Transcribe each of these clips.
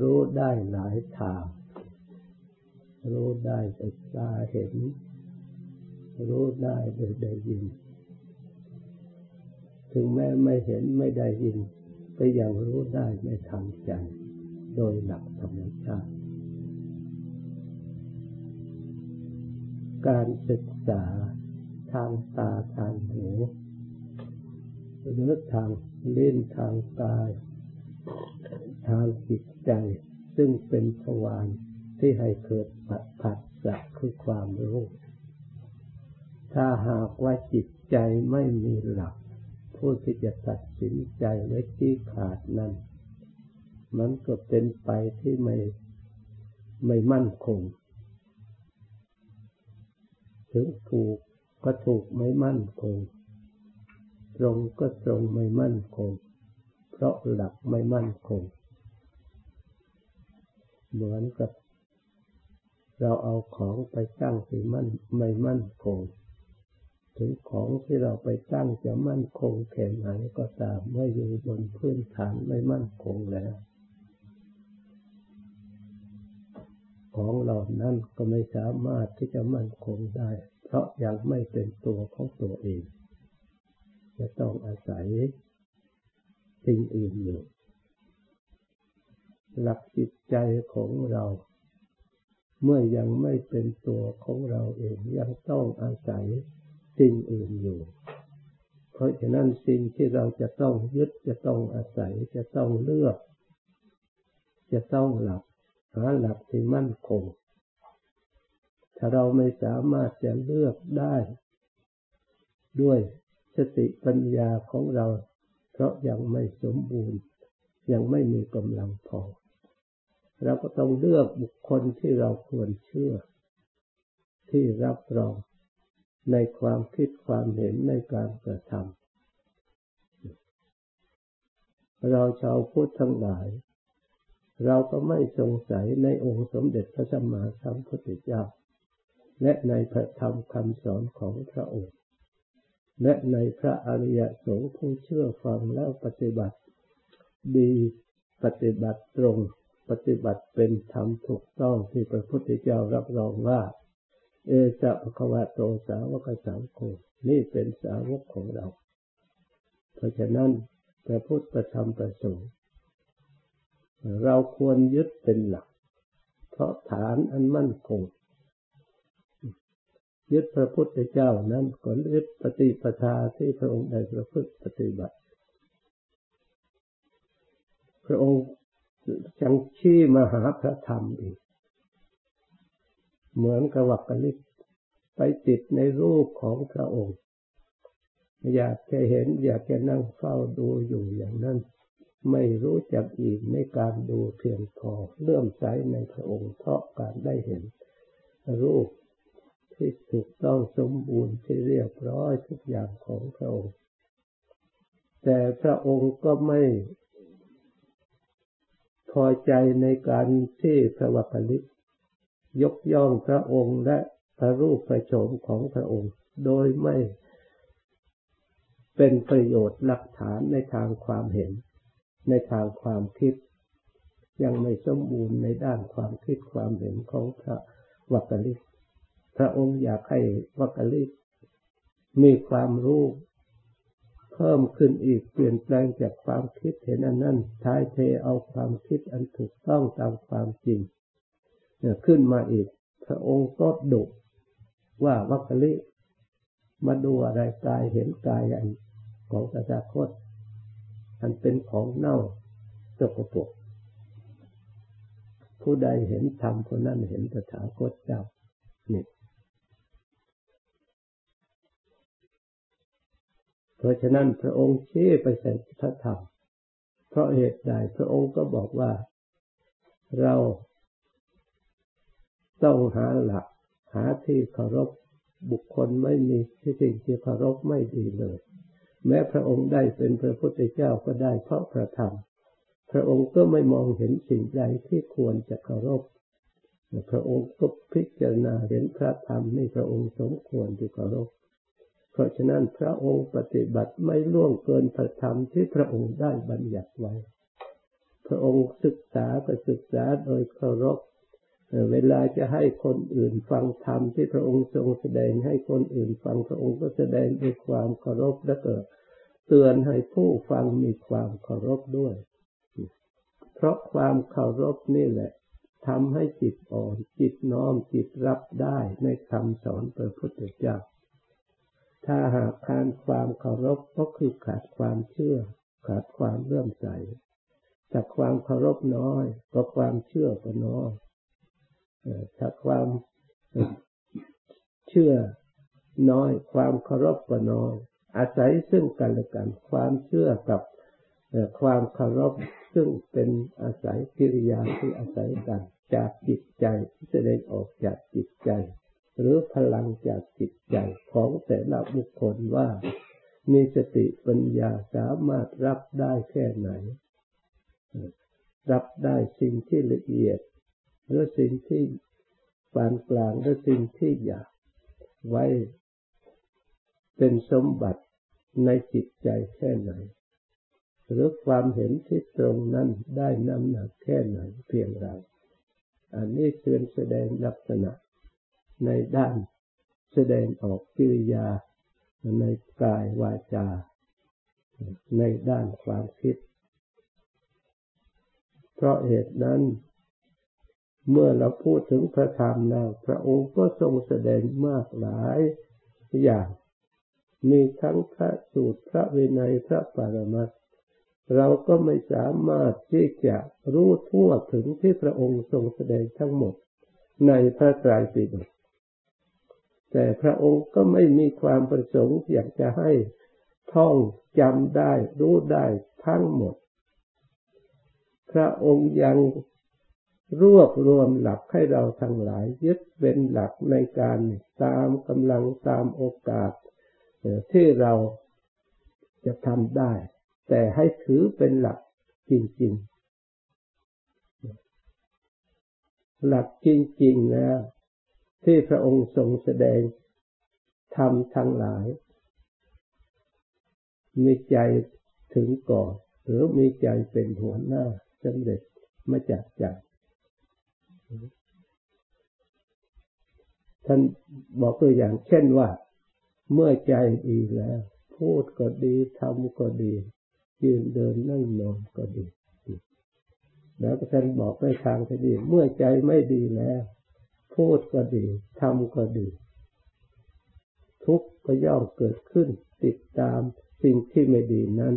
รู้ได้หลายทาง รู้ได้โดยตาเห็น รู้ได้โดยได้ยิน ถึงแม้ไม่เห็นไม่ได้ยิน ก็ยังรู้ได้ในทางใจ โดยหลักธรรมชาติ การศึกษาทางตาทางหูหรือทางเลิ้นทางกาย ทางจิตใจ ซึ่งเป็นทวารที่ให้เกิดปัจผัสจักคือความรู้ ถ้าหากว่าจิตใจไม่มีหลัก ผู้ที่จะตัดสินใจและที่ขาดนั้น มันก็เป็นไปที่ไม่ไม่มั่นคง ถึงถูกก็ถูกไม่มั่นคง ตรงก็ตรงไม่มั่นคง เพราะหลักไม่มั่นคง เหมือนกับ เราเอาของไปตั้งที่มั่นไม่มั่นคง ถึงของที่เราไปตั้งจะมั่นคงแค่ไหนก็ตามเมื่ออยู่บนพื้นฐานไม่มั่นคงแล้ว ของเหล่านั้นก็ไม่สามารถที่จะมั่นคงได้ เพราะยังไม่เป็นตัวของตัวเอง จะต้องอาศัยสิ่งอื่นอยู่ หลักจิตใจของเรา เมื่อยังไม่เป็นตัวของเราเองยังต้องอาศัยสิ่งอื่นอยู่ เพราะฉะนั้นสิ่งที่เราจะต้องยึดจะต้องอาศัยจะต้องเลือก จะต้องหลักหาหลักที่มั่นคง ถ้าเราไม่สามารถจะเลือกได้ ด้วยสติปัญญาของเรา เพราะยังไม่สมบูรณ์ ยังไม่มีกำลังพอ เราก็ต้องเลือกบุคคลที่เราควรเชื่อ ที่รับรองในความคิดความเห็นในการกระทำเราชาวพุทธทั้งหลาย เราก็ไม่สงสัยในองค์สมเด็จพระสัมมาสัมพุทธเจ้า และในพระธรรมคำสอนของพระองค์ และในพระอริยสงฆ์ผู้เชื่อฟังแล้วปฏิบัติ ดีปฏิบัติตรง ปฏิบัติเป็นธรรมถูกต้องที่พระพุทธเจ้ารับรองว่า เอจะภควะโตสาวกสังโฆนี่เป็นสาวกของเรา เพราะฉะนั้นพระพุทธธรรมประสงค์เราควรยึดเป็นหลัก เพราะฐานอันมั่นคง ยึดพระพุทธเจ้านั้นก็ยึดปฏิปทาที่พระองค์ได้ประพฤติปฏิบัติ พระองค์ จังชี้มหาพระธรรมอีก เหมือนกับวักกลิกไปติดในรูปของพระองค์ อยากจะเห็น อยากจะนั่งเฝ้าดูอยู่อย่างนั้น ไม่รู้จักอีกในการดูเพียงพอเลื่อมใสในพระองค์เพราะการได้เห็น รูปที่ถูกต้องสมบูรณ์ที่เรียบร้อยทุกอย่างของพระองค์ แต่พระองค์ก็ไม่ พอใจในการที่พระวักลิกยกย่องพระองค์และพระรูปพระโฉมของพระองค์ โดยไม่เป็นประโยชน์หลักฐานในทางความเห็น ในทางความคิด ยังไม่สมบูรณ์ในด้านความคิดความเห็นของพระวักลิกพระองค์อยากให้วักลิมีความรู้ เพิ่มขึ้นอีกเปลี่ยนแปลงจากความคิดเห็นอันนั้นท้ายเทเอาความคิดอันถูกต้องตามความจริงขึ้นมาอีก พระองค์ก็ดุว่าวัคคลิมาดูอะไรกายเห็นกายอันของตถาคตอันเป็นของเน่าสกปรกผู้ใดเห็นธรรมคนนั้นเห็นตถาคตเจ้านี่ ราะฉะนั้นพระองค์ชี้ไปใส่พระธรรม เพราะเหตุใดพระองค์ก็บอกว่าเราต้องหาหลัก หาที่เคารพบุคคลไม่มีที่สิ่งที่เคารพไม่ดีเลย แม้พระองค์ได้เป็นพระพุทธเจ้าก็ได้เพราะพระธรรม พระองค์ก็ไม่มองเห็นสิ่งใดที่ควรจะเคารพพระองค์ก็พิจารณาเห็นพระธรรมนี่พระองค์สมควรที่เคารพ เพราะฉะนั้นพระองค์ปฏิบัติไม่ล่วงเกินพระธรรมที่พระองค์ได้บัญญัติไว้ พระองค์ศึกษาก็ศึกษาโดยเคารพเวลาจะให้คนอื่นฟังธรรมที่พระองค์ทรงแสดงให้คนอื่นฟังพระองค์ก็แสดงด้วยความเคารพและก็เตือนให้ผู้ฟังมีความเคารพด้วย เพราะความเคารพนี่แหละทำให้จิตอ่อน จิตน้อมจิตรับได้ในคำสอนพระพุทธเจ้า ถ้าหากขาดความเคารพก็คือขาดความเชื่อ ขาดความเลื่อมใสถ้าความเคารพน้อย ก็ความเชื่อก็น้อยถ้าความเชื่อน้อย ความเคารพก็น้อย อาศัยซึ่งกันและกัน ความเชื่อกับความเคารพซึ่งเป็นอาศัยกิริยาที่อาศัยกันจากจิตใจที่แสดงออกจากจิตใจ หรือพลังจากจิตใจของแต่ละบุคคลว่า มีสติปัญญาสามารถรับได้แค่ไหน รับได้สิ่งที่ละเอียด หรือสิ่งที่ปานกลางหรือสิ่งที่อยากไว้เป็นสมบัติในจิตใจแค่ไหน หรือความเห็นที่ตรงนั้นได้น้ำหนักแค่ไหนเพียงไรอันนี้คือแสดงลักษณะ ในด้านแสดงออกกิริยาในกายวาจา ในด้านความคิด เพราะเหตุนั้น เมื่อเราพูดถึงพระธรรมแล้ว พระองค์ก็ทรงแสดงมากหลายอย่างมีทั้งพระสูตรพระวินัยพระปรมัตเราก็ไม่สามารถที่จะรู้ทั่วถึงที่พระองค์ทรงแสดงทั้งหมดในพระไตรปิฎก แต่พระองค์ก็ไม่มีความประสงค์อยากจะให้ท่องจำได้รู้ได้ทั้งหมด พระองค์ยังรวบรวมหลักให้เราทั้งหลาย ยึดเป็นหลักในการตามกำลังตามโอกาสที่เราจะทำได้ แต่ให้ถือเป็นหลักจริง ๆ หลักจริงๆนะ ที่พระองค์ทรงแสดงทำทั้งหลาย มีใจถึงก่อน หรือมีใจเป็นหัวหน้าสำเร็จมาจากใจท่านบอกตัวอย่างเช่นว่า เมื่อใจดีแล้ว พูดก็ดีทำก็ดี ยืนเดินนั่งนอนก็ดี แล้วท่านบอกในทางที่ดี เมื่อใจไม่ดีแล้ว พูดก็ดีทำก็ดี ทุกข์ก็ย่อมเกิดขึ้น ติดตามสิ่งที่ไม่ดีนั้น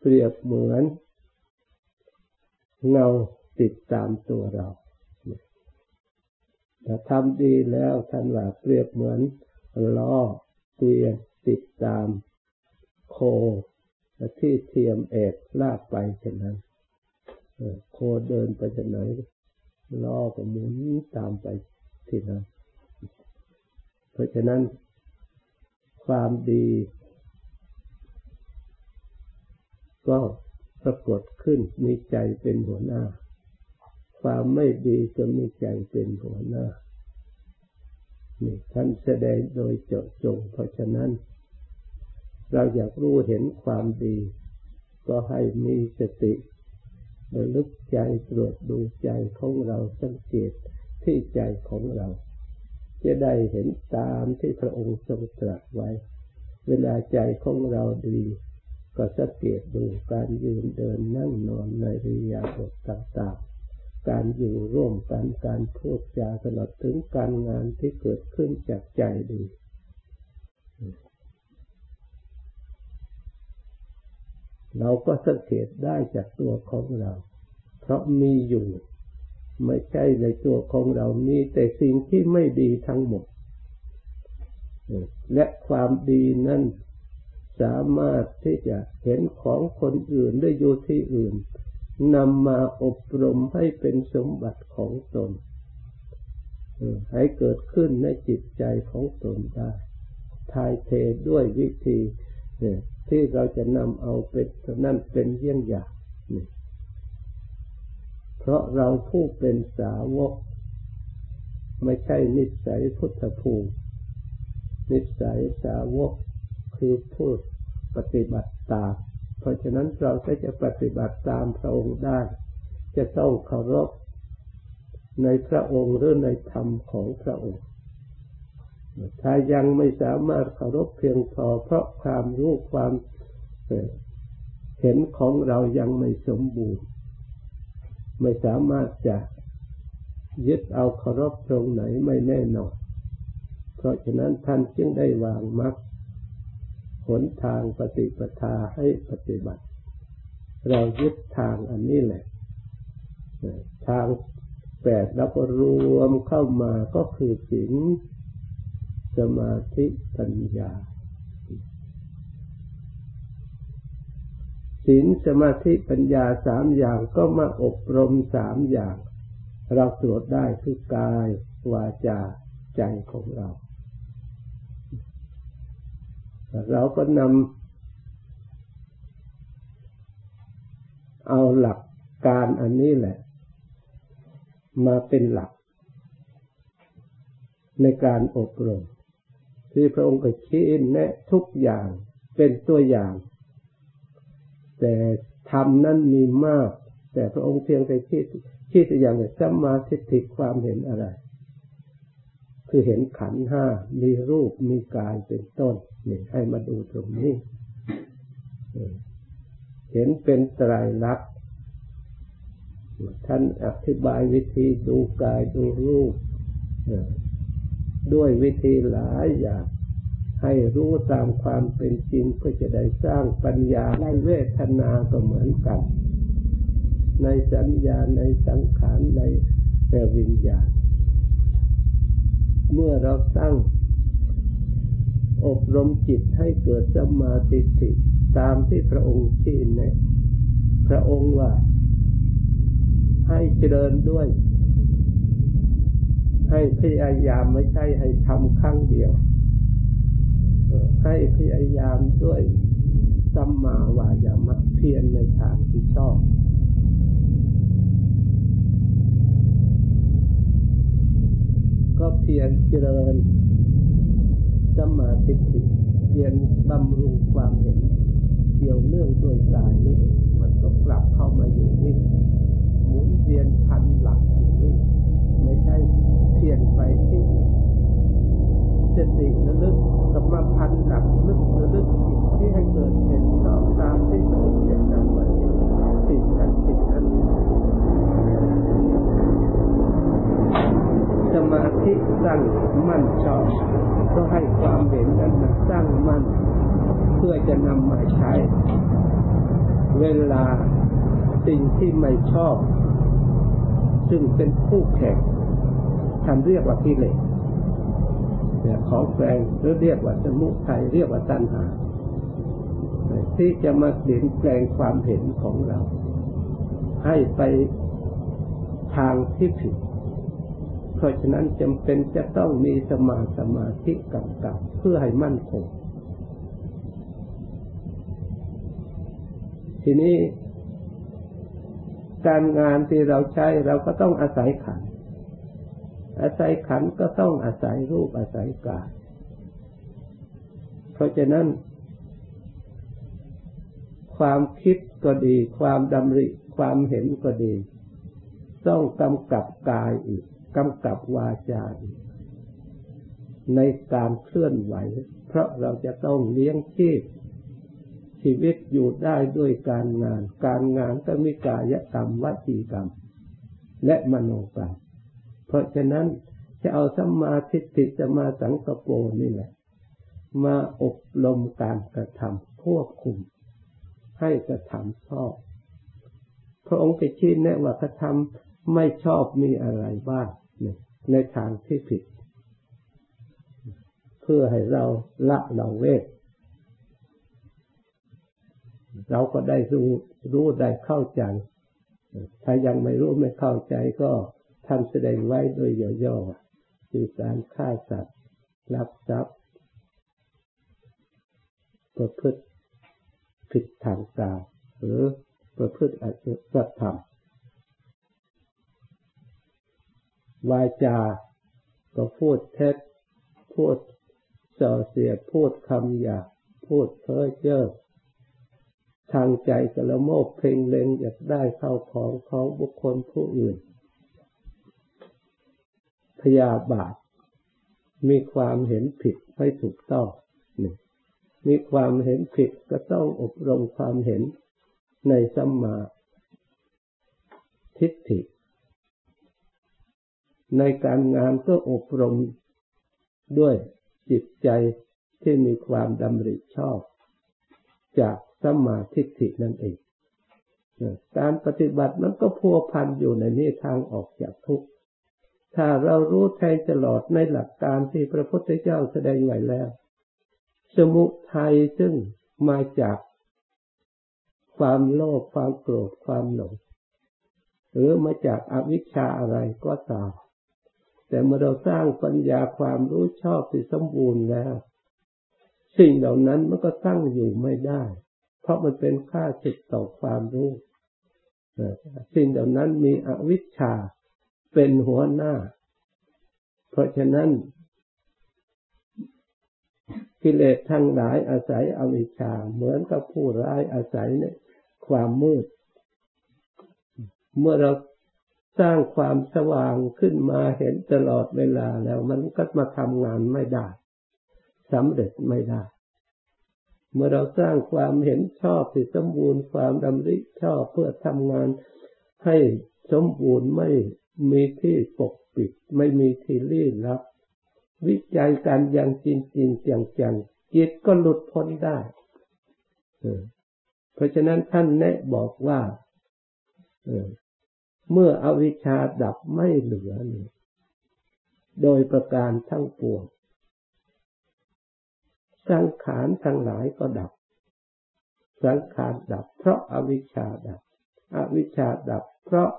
เปรียบเหมือน เงาติดตามตัวเราถ้าทำดีแล้วท่านว่าเปรียบเหมือนล้อเกวียนติดตามโคที่เทียมเอกลากไปเช่นนั้นโคเดินไปจากไหน ล้อก็หมุนตามไปที่นั้นเพราะฉะนั้นความดีก็ปรากฏขึ้นมีใจเป็นหัวหน้า ความไม่ดีก็มีใจเป็นหัวหน้านี่ท่านแสดงโดยเจาะจง เพราะฉะนั้น เราอยากรู้เห็นความดี ก็ให้มีสติ ระลึกใจตรวจดูใจของเราสังเกตที่ใจของเรา จะได้เห็นตามที่พระองค์ทรงตรัสไว้ เวลาใจของเราดี ก็สังเกตดูการยืนเดินนั่งนอนในริยาบทต่างๆ การอยู่ร่วมกันการพูดจาตลอดถึงการงานที่เกิดขึ้นจากใจดี เราก็สังเกตได้จากตัวของเรา เพราะมีอยู่ ไม่ใช่ในตัวของเรามีแต่สิ่งที่ไม่ดีทั้งหมด และความดีนั้นสามารถที่จะเห็นของคนอื่นได้อยู่ที่อื่นนำมาอบรมให้เป็นสมบัติของตนให้เกิดขึ้นในจิตใจของตนได้ทายเทด้วยวิธีเนี่ย ที่เราจะนำเอาเป็นนั่นเป็นเยี่ยงอย่างเพราะเราผู้เป็นสาวก ไม่ใช่นิสัยพุทธภูมินิสัยสาวกคือผู้ปฏิบัติตาม เพราะฉะนั้นเราก็จะปฏิบัติตามพระองค์ได้ จะต้องเคารพในพระองค์หรือในธรรมของพระองค์ ถ้ายังไม่สามารถเคารพเพียงพอเพราะความรู้ความเห็นของเรายังไม่สมบูรณ์ ไม่สามารถจะยึดเอาเคารพตรงไหนไม่แน่นอน เพราะฉะนั้นท่านจึงได้วางมรรคหนทางปฏิปทาให้ปฏิบัติ เรายึดทางอันนี้แหละ ทางแปดแล้วก็รวมเข้ามาก็คือศีล สมาธิปัญญาศีลสมาธิปัญญาสามอย่างก็มาอบรมสามอย่าง เราตรวจได้คือกาย วาจา ใจของเรา เราก็นำเอาหลักการอันนี้แหละ มาเป็นหลัก ในการอบรม ที่พระองค์ก็ชี้แนะทุกอย่างเป็นตัวอย่าง แต่ธรรมนั้นมีมาก แต่พระองค์เพียงแต่ชี้ชี้ตัวอย่างเนี่ยสัมมาทิฏฐิความเห็นอะไร คือเห็นขันห้ามีรูปมีกายเป็นต้นนี่ให้มาดูตรงนี้ เห็นเป็นไตรลักษณ์ท่านอธิบายวิธีดูกายดูรูป ด้วยวิธีหลายอย่างให้รู้ตามความเป็นจริงเพื่อจะได้สร้างปัญญาในเวทนาก็เหมือนกัน ในสัญญาในสังขารในแต่วิญญาณ เมื่อเราตั้งอบรมจิตให้เกิดสมาธิตามที่พระองค์ชี้แนะพระองค์ว่า ให้เจริญด้วย ให้พยายามไม่ใช่ให้ทำครั้งเดียว ให้พยายามด้วยสัมมาวายามะเพียรในทางที่ชอบก็เพียรเจริญสัมมาทิฏฐิเพียรบำรุงความเห็นเกี่ยวเนื่องด้วยกายนี่มันก็กลับเข้ามาอยู่นี่หมุนเวียนพันหลักอยู่นี่ ไม่ใช่เพียนไปที่สติระลึกกับมาพันหลักลึกระลึกจิตที่ให้เกิดเป็นชอบตามที่พระองค์ได้นำมาสิ่งนั้นสิ่งนั้นสมาธิตั้งมั่นชอบก็ให้ความเห็นนั้นมันตั้งมั่นเพื่อจะนำมาใช้ เวลาสิ่งที่ไม่ชอบ ซึ่งเป็นคู่แข่งท่านเรียกว่ากิเลสเนี่ยของแฝงหรือเรียกว่าสมุทัยเรียกว่าตัณหา ที่จะมาเปลี่ยนแปลงความเห็นของเรา ให้ไปทางที่ผิด เพราะฉะนั้นจำเป็นจะต้องมีสมาสมาธิกำกับเพื่อให้มั่นคงทีนี้ การงานที่เราใช้เราก็ต้องอาศัยขัน อาศัยขันก็ต้องอาศัยรูปอาศัยกาย เพราะฉะนั้น ความคิดก็ดี ความดำริ ความเห็นก็ดี ต้องกำกับกายอีกกำกับวาจาอีกในการเคลื่อนไหว เพราะเราจะต้องเลี้ยงชีพ ชีวิตอยู่ได้ด้วยการงาน การงานก็มีกายกรรมวจีกรรม และมโนกรรม เพราะฉะนั้นจะเอาสัมมาทิฏฐิจะมาสังกโปนี่แหละ มาอบรมการกระทำควบคุม ให้กระทำชอบ พระองค์ไปชี้แนะว่ากระทำไม่ชอบมีอะไรบ้างในทางที่ผิด เพื่อให้เราละเราเวท เราก็ได้รู้รู้ได้เข้าใจ ถ้ายังไม่รู้ไม่เข้าใจก็ท่านแสดงไว้โดยย่อๆคือการฆ่าสัตว์ลักทรัพย์ประพฤติผิดทางกาวหรือประพฤติอาชีพธรรมวาจาก็พูดเท็จพูดเส่อเสียดพูดคำหยาพูดเพ้อเจ้อ ทางใจจะละโมบเพ่งเล็งอยากได้เข้าของของบุคคลผู้อื่น พยาบาท มีความเห็นผิดไม่ถูกต้องนี่มีความเห็นผิดก็ต้องอบรมความเห็นในสัมมาทิฏฐิ ในการงานก็อบรมด้วยจิตใจที่มีความดำริชอบ จาก สัมมาทิฏฐินั่นเองการปฏิบัติมันก็พัวพันอยู่ในนี้ทางออกจากทุกข์ ถ้าเรารู้แทงตลอดในหลักการที่พระพุทธเจ้าแสดงไว้แล้ว สมุทัยซึ่งมาจากความโลภความโกรธความหลง หรือมาจากอาวิชชาอะไรก็ตาม แต่เมื่อเราสร้างปัญญาความรู้ชอบที่สมบูรณ์แล้ว สิ่งเหล่านั้นมันก็ตั้งอยู่ไม่ได้ ราะมันเป็นค่าศึกต่อความรู้สิ่งเหล่านั้นมีอวิชชาเป็นหัวหน้า เพราะฉะนั้น กิเลสทั้งหลายอาศัยอวิชชา เหมือนกับผู้ร้ายอาศัยเนี่ยความมืด เมื่อเราสร้างความสว่างขึ้นมาเห็นตลอดเวลาแล้ว มันก็มาทำงานไม่ได้สำเร็จไม่ได้ เมื่อเราสร้างความเห็นชอบที่สมบูรณ์ความดำริชอบเพื่อทำงานให้สมบูรณ์ไม่มีที่ปกปิด ไม่มีที่ลี้ลับ วิจัยการอย่างจริงจริงจังจังจิตก็หลุดพ้นได้ เพราะฉะนั้นท่านแนะบอกว่าเมื่ออวิชชาดับไม่เหลือ โดยประการทั้งปวง สังขารทั้งหลายก็ดับ สังขารดับ เพราะอาวิชชาดับ อวิชชาดับ เพราะ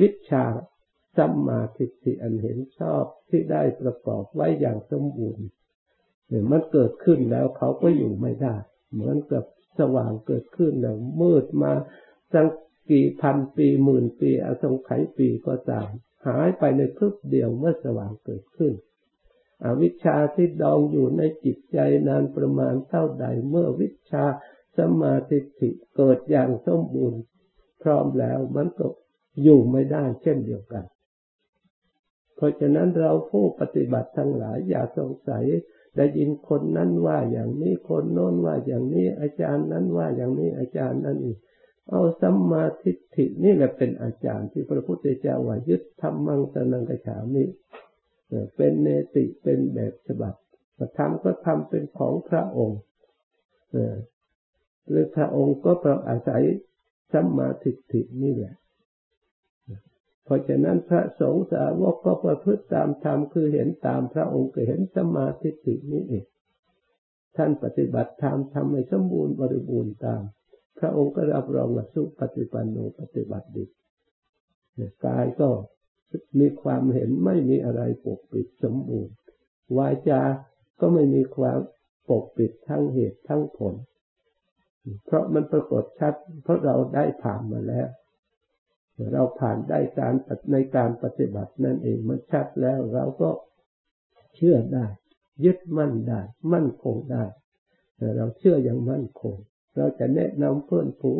วิชาสัมมาทิฏฐิอันเห็นชอบที่ได้ประกอบไว้อย่างสมบูรณ์เนี่ยมันเกิดขึ้นแล้วเขาก็อยู่ไม่ได้ เหมือนกับสว่างเกิดขึ้นแล้วมืดมาสังกี่พันปีหมื่นปีอสงไขยปีก็ตามหายไปในพรึบเดียวเมื่อสว่างเกิดขึ้น อวิชชาที่ดองอยู่ในจิตใจนานประมาณเท่าใด เมื่อวิชาสมาธิิเกิดอย่างสมบูรณ์ พร้อมแล้วมันก็อยู่ไม่ได้เช่นเดียวกัน เพราะฉะนั้นเราผู้ปฏิบัติทั้งหลายอย่าสงสัยได้ยินคนนั้นว่าอย่างนี้คนโน้นว่าอย่างนี้อาจารย์นั้นว่าอย่างนี้อาจารย์นั้นอีกเอาสัมมาทิฏฐินี่แหละเป็นอาจารย์ที่พระพุทธเจ้าว่ายึดธรรมังสนังกระฉามิ เป็นเนติเป็นแบบฉบับธรรมก็ทำเป็นของพระองค์หรือพระองค์ก็ประอาศัยสัมมาทิฏฐินี่แหละ เพราะฉะนั้นพระสงฆ์สาวกก็ประพฤติตามธรรมคือเห็นตามพระองค์ก็เห็นสัมมาธิินี้เองท่านปฏิบัติธรรมทำให้สมบูรณ์บริบูรณ์ตาม พระองค์ก็รับรองว่าสุปฏิปันโนปฏิบัติดีกายก็ มีความเห็นไม่มีอะไรปกปิดสมบูรณ์วาจาก็ไม่มีความปกปิดทั้งเหตุทั้งผล เพราะมันปรากฏชัด เพราะเราได้ผ่านมาแล้ว เราผ่านได้การในการปฏิบัตินั่นเองมันชัดแล้วเราก็เชื่อได้ ยึดมั่นได้ มั่นคงได้เราเชื่ออย่างมั่นคง เราจะแนะนำเพื่อนผู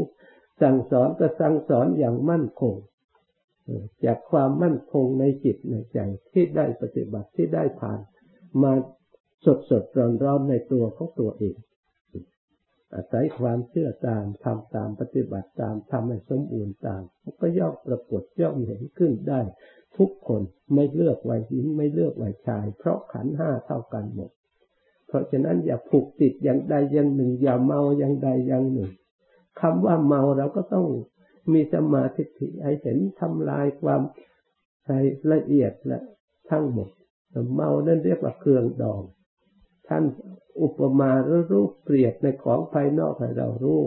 สั่งสอนก็สั่งสอนอย่างมั่นคง จากความมั่นคงในจิตในใจที่ได้ปฏิบัติที่ได้ผ่าน มาสดสดร้อนร้อนในตัวของตัวเอง อาศัยความเชื่อตามทำตามปฏิบัติตามทำให้สมบูรณ์ตามก็ย่อมปรากฏย่อมเห็นขึ้นได้ ทุกคนไม่เลือกวัยหญิงไม่เลือกวัยชาย เพราะขันห้าเท่ากันหมด เพราะฉะนั้นอย่าผูกติดอย่างใดอย่างหนึ่ง อย่าเมาอย่างใดอย่างหนึ่งคำว่าเมาเราก็ต้อง มีสมาธิให้เห็นทำลายความใละเอียดและทั้งหมดเมานั่นเรียกว่าเครื่องดอง ท่านอุปมาหรือรูปเปรียบในของภายนอกให้เรารู้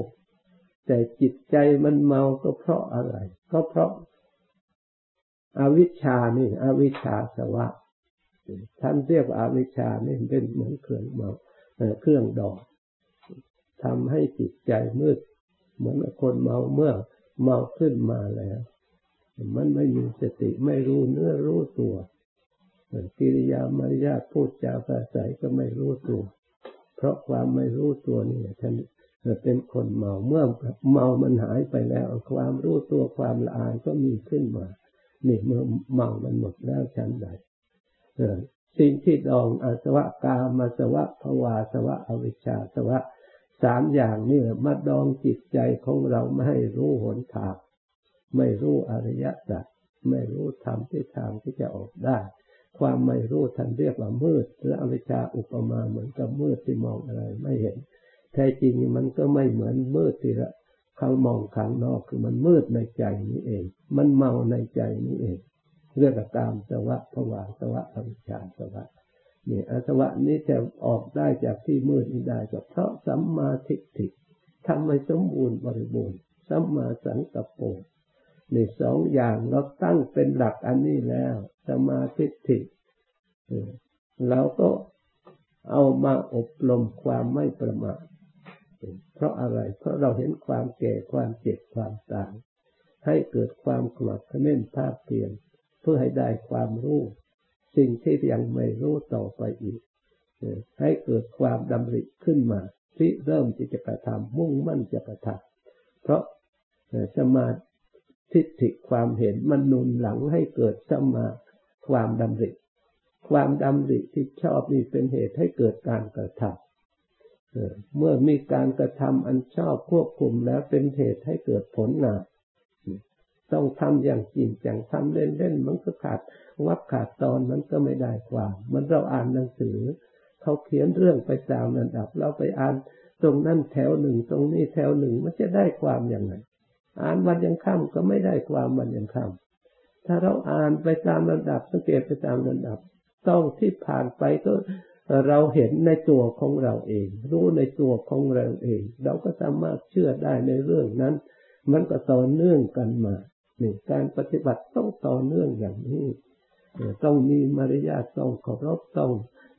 แต่จิตใจมันเมาก็เพราะอะไร ก็เพราะอาวิชชานี่ อวิชชาสวะท่านเรียกว่าอาวิชชานี่เป็นเหมือนเครื่องเมาเครื่องดอกทำให้จิตใจมืด เหมือนคนเมาเมื่อ เมาขึ้นมาแล้ว มันไม่มีสติไม่รู้เนื้อรู้ตัวกิริยามารยาพูดจาภาษาก็ไม่รู้ตัว เพราะความไม่รู้ตัวนี่ท่านเป็นคนเมาเมื่อเมามันหายไปแล้ว ความรู้ตัวความละอายก็มีขึ้นมานี่เมื่อเมามันหมดแล้วชั้นใดสิ่งที่ดองอาสวะกามาสวะภวาสวะอวิชชาสวะ สามอย่างนี่มาดองจิตใจของเราไม่ให้รู้หนทาง ไม่รู้อริยสัจไม่รู้ธรรมที่ทางที่จะออกได้ ความไม่รู้ท่านเรียกว่ามืดหรืออวิชชาอุปมาเหมือนกับมืดที่มองอะไรไม่เห็นแท้จริงมันก็ไม่เหมือนมืดที่ละข้างมองข้างนอกคือมันมืดในใจนี้เอง มันเมาในใจนี้เอง เรื่องตามสวะภวาสวะอวิชชาสวะ นี่อาสวะนี้จะออกได้จากที่มืดนี้ได้ก็เพราะสัมมาทิฏฐิทำให้สมบูรณ์บริบูรณ์สัมมาสังกัปโปนี่สองอย่างเราตั้งเป็นหลักอันนี้แล้วสมาธิฐิเราก็เอามาอบรมความไม่ประมาทเพราะอะไร เพราะเราเห็นความแก่ความเจ็บความตายให้เกิดความกลัดเน้นภาพเพียนเพื่อให้ได้ความรู้ สิ่งที่ยังไม่รู้ต่อไปอีก ให้เกิดความดำริขึ้นมาที่เริ่มที่จะกระทำมุ่งมั่นจะกระทำเพราะสมาทิฏฐิความเห็นมันนุนหลังให้เกิดสมาความดำริ ความดำริที่ชอบนี่เป็นเหตุให้เกิดการกระทำเมื่อมีการกระทำอันชอบควบคุมแล้วเป็นเหตุให้เกิดผลงาน ต้องทำอย่างจริงจังทำเล่นๆมันก็ขาดวับขาดตอนมันก็ไม่ได้ความมันเราอ่านหนังสือ เขาเขียนเรื่องไปตามระดับ เราไปอ่านตรงนั้นแถวหนึ่งตรงนี้แถวหนึ่งมันจะได้ความอย่างไรอ่านวันยังค่ำก็ไม่ได้ความวันยังค่ำถ้าเราอ่านไปตามระดับสังเกตไปตามระดับ ต้องที่ผ่านไปก็เราเห็นในตัวของเราเอง รู้ในตัวของเราเอง เราก็สามารถเชื่อได้ในเรื่องนั้น มันก็ต่อเนื่องกันมา นี่การปฏิบัติต้องต่อเนื่องอย่างนี้ต้องมีมารยาทต้องเคารพต้อง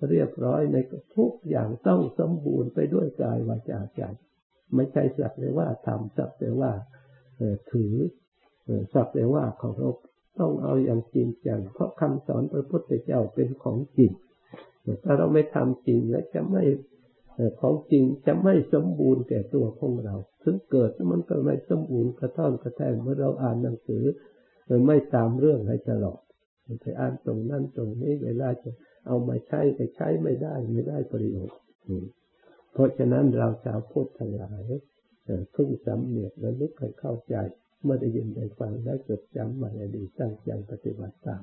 เรียบร้อยในทุกอย่างต้องสมบูรณ์ไปด้วยกายวาจาใจไม่ใช่สักแต่ว่าทำสักแต่ว่าถือสักแต่ว่าเคารพต้องเอาอย่างจริงจังเพราะคำสอนพระพุทธเจ้าเป็นของจริงถ้าเราไม่ทำจริงและจะไม่ของจริงจะไม่สมบูรณ์แก่ตัวของเรา ถึงเกิดมันก็ไม่สมบูรณ์กระท่อนกระแทงเมื่อเราอ่านหนังสือไม่ตามเรื่องให้ตลอดไปอ่านตรงนั้นตรงนี้เวลาจะเอามาใช้ไปใช้ไม่ได้ไม่ได้ประโยชน์เพราะฉะนั้นเราชาวพุทธทั้งหลายพึ่งสำเนียกและลึกให้เข้าใจ เมื่อได้ยินได้ฟังได้จดจำมาในดีตั้งใจปฏิบัติตาม